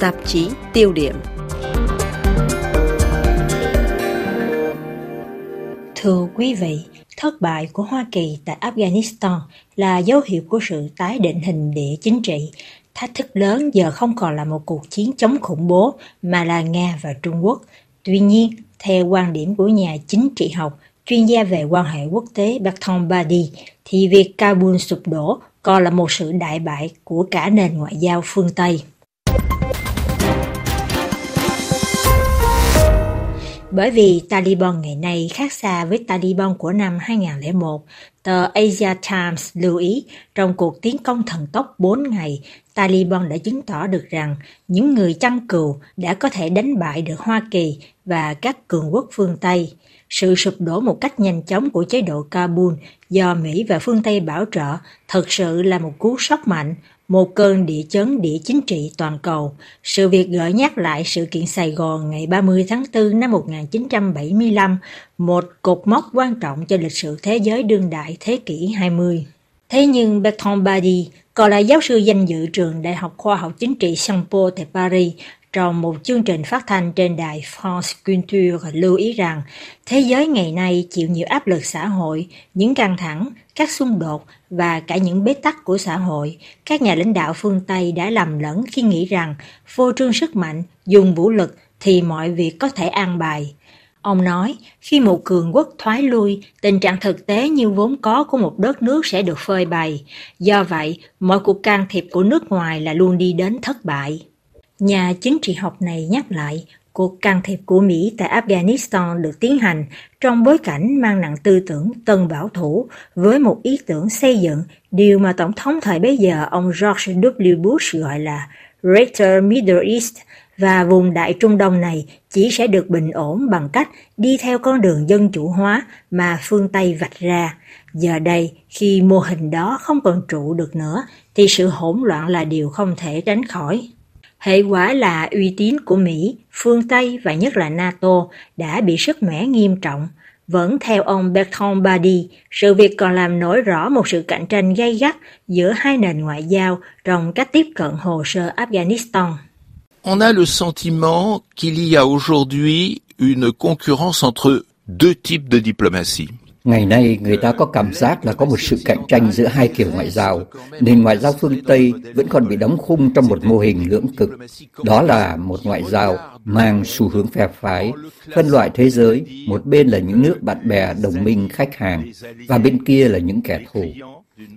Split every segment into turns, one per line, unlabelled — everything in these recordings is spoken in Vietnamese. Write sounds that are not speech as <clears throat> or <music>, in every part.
tạp chí tiêu điểm.
Thưa quý vị, thất bại của Hoa Kỳ tại Afghanistan là dấu hiệu của sự tái định hình địa chính trị. Thách thức lớn giờ không còn là một cuộc chiến chống khủng bố mà là Nga và Trung Quốc. Tuy nhiên, theo quan điểm của nhà chính trị học, chuyên gia về quan hệ quốc tế Bertrand Badi, thì việc Kabul sụp đổ còn là một sự đại bại của cả nền ngoại giao phương Tây. Bởi vì Taliban ngày nay khác xa với Taliban của năm 2001, tờ Asia Times lưu ý trong cuộc tiến công thần tốc 4 ngày, Taliban đã chứng tỏ được rằng những người chăn cừu đã có thể đánh bại được Hoa Kỳ và các cường quốc phương Tây. Sự sụp đổ một cách nhanh chóng của chế độ Kabul do Mỹ và phương Tây bảo trợ thật sự là một cú sốc mạnh, một cơn địa chấn địa chính trị toàn cầu. Sự việc gợi nhắc lại sự kiện Sài Gòn ngày 30 tháng 4 năm 1975, một cột mốc quan trọng cho lịch sử thế giới đương đại thế kỷ 20. Thế nhưng Bertrand Badi, còn là giáo sư danh dự trường Đại học Khoa học Chính trị Saint Paul tại Paris, trong một chương trình phát thanh trên đài France Culture lưu ý rằng thế giới ngày nay chịu nhiều áp lực xã hội, những căng thẳng, các xung đột và cả những bế tắc của xã hội. Các nhà lãnh đạo phương Tây đã lầm lẫn khi nghĩ rằng vô trương sức mạnh, dùng vũ lực thì mọi việc có thể an bài. Ông nói, khi một cường quốc thoái lui, tình trạng thực tế như vốn có của một đất nước sẽ được phơi bày. Do vậy, mọi cuộc can thiệp của nước ngoài là luôn đi đến thất bại. Nhà chính trị học này nhắc lại, cuộc can thiệp của Mỹ tại Afghanistan được tiến hành trong bối cảnh mang nặng tư tưởng tân bảo thủ với một ý tưởng xây dựng điều mà Tổng thống thời bấy giờ ông George W. Bush gọi là Greater Middle East và vùng Đại Trung Đông này chỉ sẽ được bình ổn bằng cách đi theo con đường dân chủ hóa mà phương Tây vạch ra. Giờ đây, khi mô hình đó không còn trụ được nữa, thì sự hỗn loạn là điều không thể tránh khỏi. Hệ quả là uy tín của Mỹ, phương Tây và nhất là NATO đã bị sức mẻ nghiêm trọng. Vẫn theo ông Bertrand Badi, sự việc còn làm nổi rõ một sự cạnh tranh gay gắt giữa hai nền ngoại giao trong cách tiếp cận hồ sơ Afghanistan.
On a le sentiment qu'il y a aujourd'hui une concurrence entre deux types de diplomatie.
Ngày nay, người ta có cảm giác là có một sự cạnh tranh giữa hai kiểu ngoại giao. Nền ngoại giao phương Tây vẫn còn bị đóng khung trong một mô hình lưỡng cực. Đó là một ngoại giao mang xu hướng phe phái, phân loại thế giới, một bên là những nước bạn bè, đồng minh, khách hàng, và bên kia là những kẻ thù.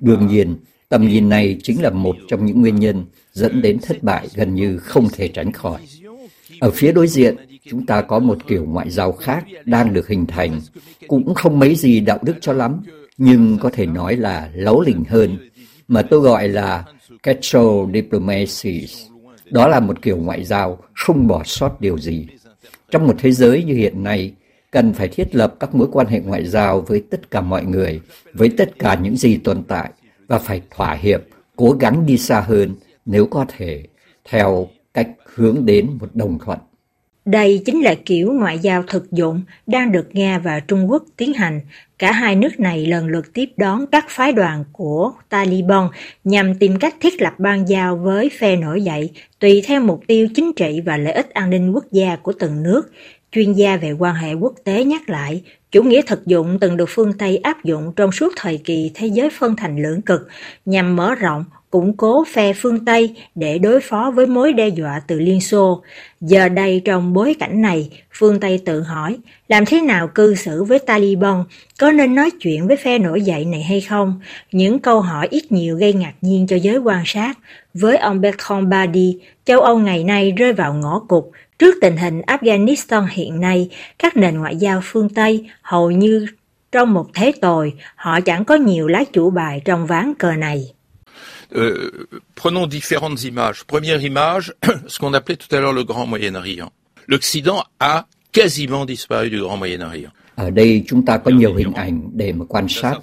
Đương nhiên, tầm nhìn này chính là một trong những nguyên nhân dẫn đến thất bại gần như không thể tránh khỏi. Ở phía đối diện, chúng ta có một kiểu ngoại giao khác đang được hình thành, cũng không mấy gì đạo đức cho lắm, nhưng có thể nói là lấu lỉnh hơn, mà tôi gọi là casual diplomacy. Đó là một kiểu ngoại giao không bỏ sót điều gì. Trong một thế giới như hiện nay, cần phải thiết lập các mối quan hệ ngoại giao với tất cả mọi người, với tất cả những gì tồn tại, và phải thỏa hiệp, cố gắng đi xa hơn nếu có thể, theo cách hướng đến một đồng thuận.
Đây chính là kiểu ngoại giao thực dụng đang được Nga và Trung Quốc tiến hành. Cả hai nước này lần lượt tiếp đón các phái đoàn của Taliban nhằm tìm cách thiết lập ban giao với phe nổi dậy tùy theo mục tiêu chính trị và lợi ích an ninh quốc gia của từng nước. Chuyên gia về quan hệ quốc tế nhắc lại, chủ nghĩa thực dụng từng được phương Tây áp dụng trong suốt thời kỳ thế giới phân thành lưỡng cực nhằm mở rộng củng cố phe phương Tây để đối phó với mối đe dọa từ Liên Xô. Giờ đây trong bối cảnh này, phương Tây tự hỏi làm thế nào cư xử với Taliban, có nên nói chuyện với phe nổi dậy này hay không? Những câu hỏi ít nhiều gây ngạc nhiên cho giới quan sát. Với ông Bertrand Badi, châu Âu ngày nay rơi vào ngõ cụt. Trước tình hình Afghanistan hiện nay, các nền ngoại giao phương Tây hầu như trong một thế tồi, họ chẳng có nhiều lá chủ bài trong ván cờ này.
Euh, prenons différentes images. Première image, <clears throat> ce qu'on appelait tout à l'heure le Grand Moyen-Orient. L'Occident a quasiment disparu du Grand Moyen-Orient.
Ở đây chúng ta có nhiều hình ảnh để mà quan sát.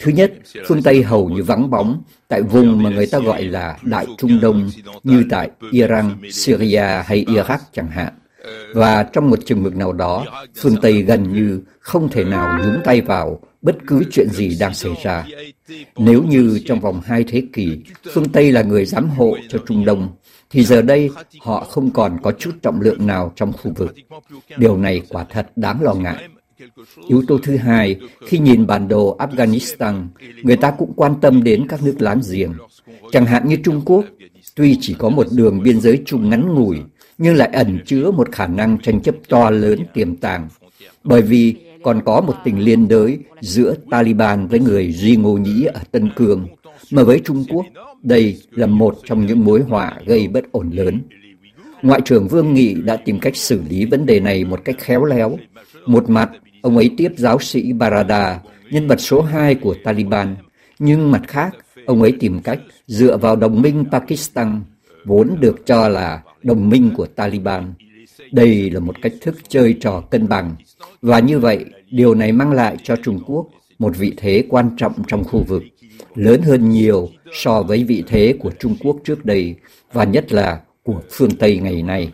Thứ nhất, phương Tây hầu như vắng bóng tại vùng mà người ta gọi là Đại Trung Đông như tại Iran, Syria hay Iraq chẳng hạn. Và trong một chừng mực nào đó, phương Tây gần như không thể nào nhúng tay vào bất cứ chuyện gì đang xảy ra. Nếu như trong vòng hai thế kỷ, phương Tây là người giám hộ cho Trung Đông, thì giờ đây họ không còn có chút trọng lượng nào trong khu vực. Điều này quả thật đáng lo ngại. Yếu tố thứ hai, khi nhìn bản đồ Afghanistan, người ta cũng quan tâm đến các nước láng giềng. Chẳng hạn như Trung Quốc, tuy chỉ có một đường biên giới chung ngắn ngủi, nhưng lại ẩn chứa một khả năng tranh chấp to lớn tiềm tàng. Bởi vì còn có một tình liên đới giữa Taliban với người Duy Ngô Nhĩ ở Tân Cương, mà với Trung Quốc, đây là một trong những mối họa gây bất ổn lớn. Ngoại trưởng Vương Nghị đã tìm cách xử lý vấn đề này một cách khéo léo. Một mặt, ông ấy tiếp giáo sĩ Barada, nhân vật số 2 của Taliban, nhưng mặt khác, ông ấy tìm cách dựa vào đồng minh Pakistan, vốn được cho là đồng minh của Taliban. Đây là một cách thức chơi trò cân bằng, và như vậy, điều này mang lại cho Trung Quốc một vị thế quan trọng trong khu vực, lớn hơn nhiều so với vị thế của Trung Quốc trước đây, và nhất là của phương Tây ngày nay.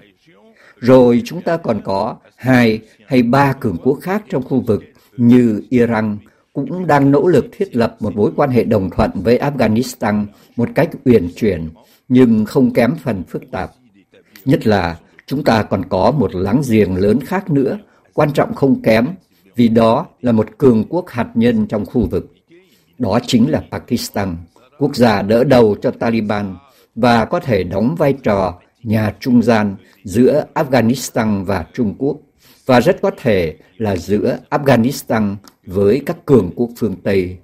Rồi chúng ta còn có hai hay ba cường quốc khác trong khu vực như Iran cũng đang nỗ lực thiết lập một mối quan hệ đồng thuận với Afghanistan một cách uyển chuyển nhưng không kém phần phức tạp. Nhất là chúng ta còn có một láng giềng lớn khác nữa, quan trọng không kém, vì đó là một cường quốc hạt nhân trong khu vực. Đó chính là Pakistan, quốc gia đỡ đầu cho Taliban và có thể đóng vai trò nhà trung gian giữa Afghanistan và Trung Quốc và rất có thể là giữa Afghanistan với các cường quốc phương Tây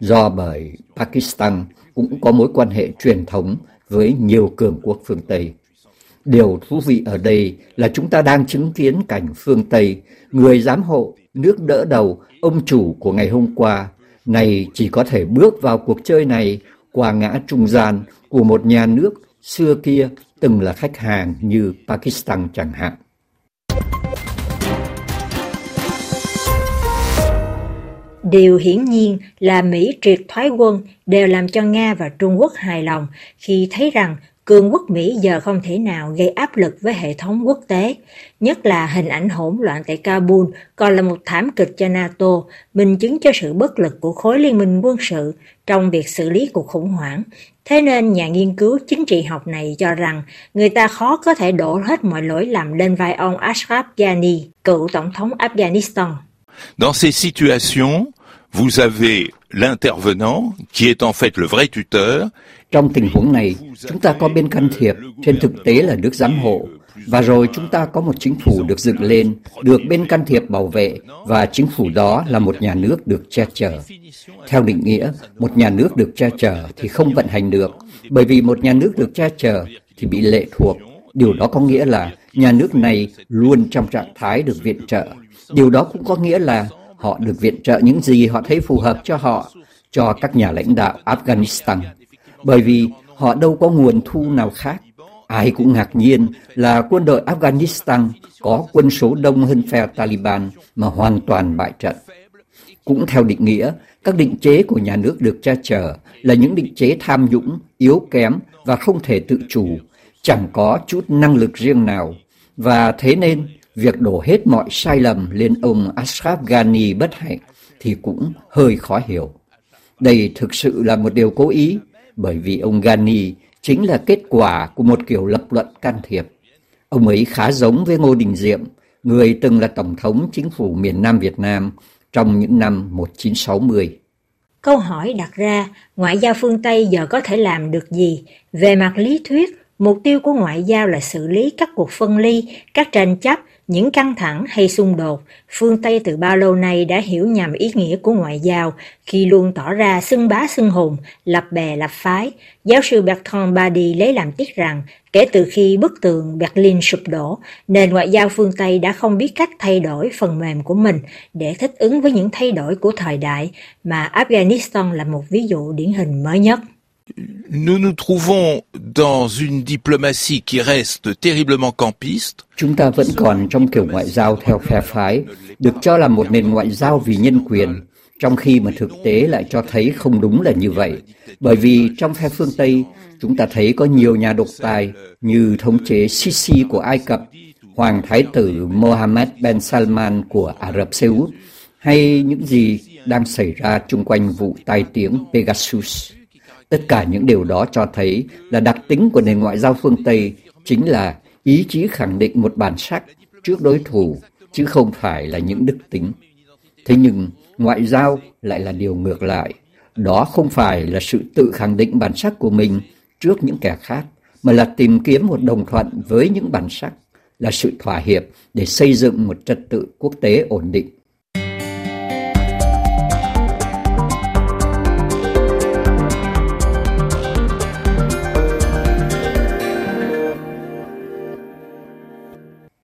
do bởi Pakistan cũng có mối quan hệ truyền thống với nhiều cường quốc phương Tây. Điều thú vị ở đây là chúng ta đang chứng kiến cảnh phương Tây, người giám hộ, nước đỡ đầu, ông chủ của ngày hôm qua, này chỉ có thể bước vào cuộc chơi này qua ngã trung gian của một nhà nước xưa kia từng là khách hàng như Pakistan chẳng hạn.
Điều hiển nhiên là Mỹ triệt thoái quân đều làm cho Nga và Trung Quốc hài lòng khi thấy rằng cường quốc Mỹ giờ không thể nào gây áp lực với hệ thống quốc tế, nhất là hình ảnh hỗn loạn tại Kabul còn là một thảm kịch cho NATO, minh chứng cho sự bất lực của khối liên minh quân sự trong việc xử lý cuộc khủng hoảng. Thế nên nhà nghiên cứu chính trị học này cho rằng người ta khó có thể đổ hết mọi lỗi lầm lên vai ông Ashraf Ghani, cựu tổng thống Afghanistan.
Dans ces situations, vous avez l'intervenant qui est en fait le vrai tuteur.
Trong tình huống này, chúng ta có bên can thiệp, trên thực tế là nước giám hộ, và rồi chúng ta có một chính phủ được dựng lên, được bên can thiệp bảo vệ, và chính phủ đó là một nhà nước được che chở. Theo định nghĩa, một nhà nước được che chở thì không vận hành được, bởi vì một nhà nước được che chở thì bị lệ thuộc. Điều đó có nghĩa là nhà nước này luôn trong trạng thái được viện trợ. Điều đó cũng có nghĩa là họ được viện trợ những gì họ thấy phù hợp cho họ, cho các nhà lãnh đạo Afghanistan. Bởi vì họ đâu có nguồn thu nào khác. Ai cũng ngạc nhiên là quân đội Afghanistan có quân số đông hơn phe Taliban mà hoàn toàn bại trận. Cũng theo định nghĩa, các định chế của nhà nước được che chở là những định chế tham nhũng, yếu kém và không thể tự chủ, chẳng có chút năng lực riêng nào. Và thế nên, việc đổ hết mọi sai lầm lên ông Ashraf Ghani bất hạnh thì cũng hơi khó hiểu. Đây thực sự là một điều cố ý, bởi vì ông Gani chính là kết quả của một kiểu lập luận can thiệp. Ông ấy khá giống với Ngô Đình Diệm, người từng là Tổng thống chính phủ miền Nam Việt Nam trong những năm 1960.
Câu hỏi đặt ra, ngoại giao phương Tây giờ có thể làm được gì? Về mặt lý thuyết, mục tiêu của ngoại giao là xử lý các cuộc phân ly, các tranh chấp, những căng thẳng hay xung đột, phương Tây từ bao lâu nay đã hiểu nhầm ý nghĩa của ngoại giao khi luôn tỏ ra xưng bá xưng hùng, lập bè lập phái. Giáo sư Bertrand Badi lấy làm tiếc rằng kể từ khi bức tường Berlin sụp đổ, nền ngoại giao phương Tây đã không biết cách thay đổi phần mềm của mình để thích ứng với những thay đổi của thời đại mà Afghanistan là một ví dụ điển hình mới nhất
nous nous trouvons dans une diplomatie qui reste terriblement campiste.
Chúng ta vẫn còn trong kiểu ngoại giao theo phe phái, được cho là một nền ngoại giao vì nhân quyền, trong khi mà thực tế lại cho thấy không đúng là như vậy. Bởi vì trong phe phương Tây, chúng ta thấy có nhiều nhà độc tài như thống chế Sisi của Ai Cập, Hoàng Thái tử Mohammed Ben Salman của Ả Rập Xê Út, hay những gì đang xảy ra chung quanh vụ tai tiếng Pegasus. Tất cả những điều đó cho thấy là đặc tính của nền ngoại giao phương Tây chính là ý chí khẳng định một bản sắc trước đối thủ, chứ không phải là những đức tính. Thế nhưng, ngoại giao lại là điều ngược lại. Đó không phải là sự tự khẳng định bản sắc của mình trước những kẻ khác, mà là tìm kiếm một đồng thuận với những bản sắc, là sự thỏa hiệp để xây dựng một trật tự quốc tế ổn định.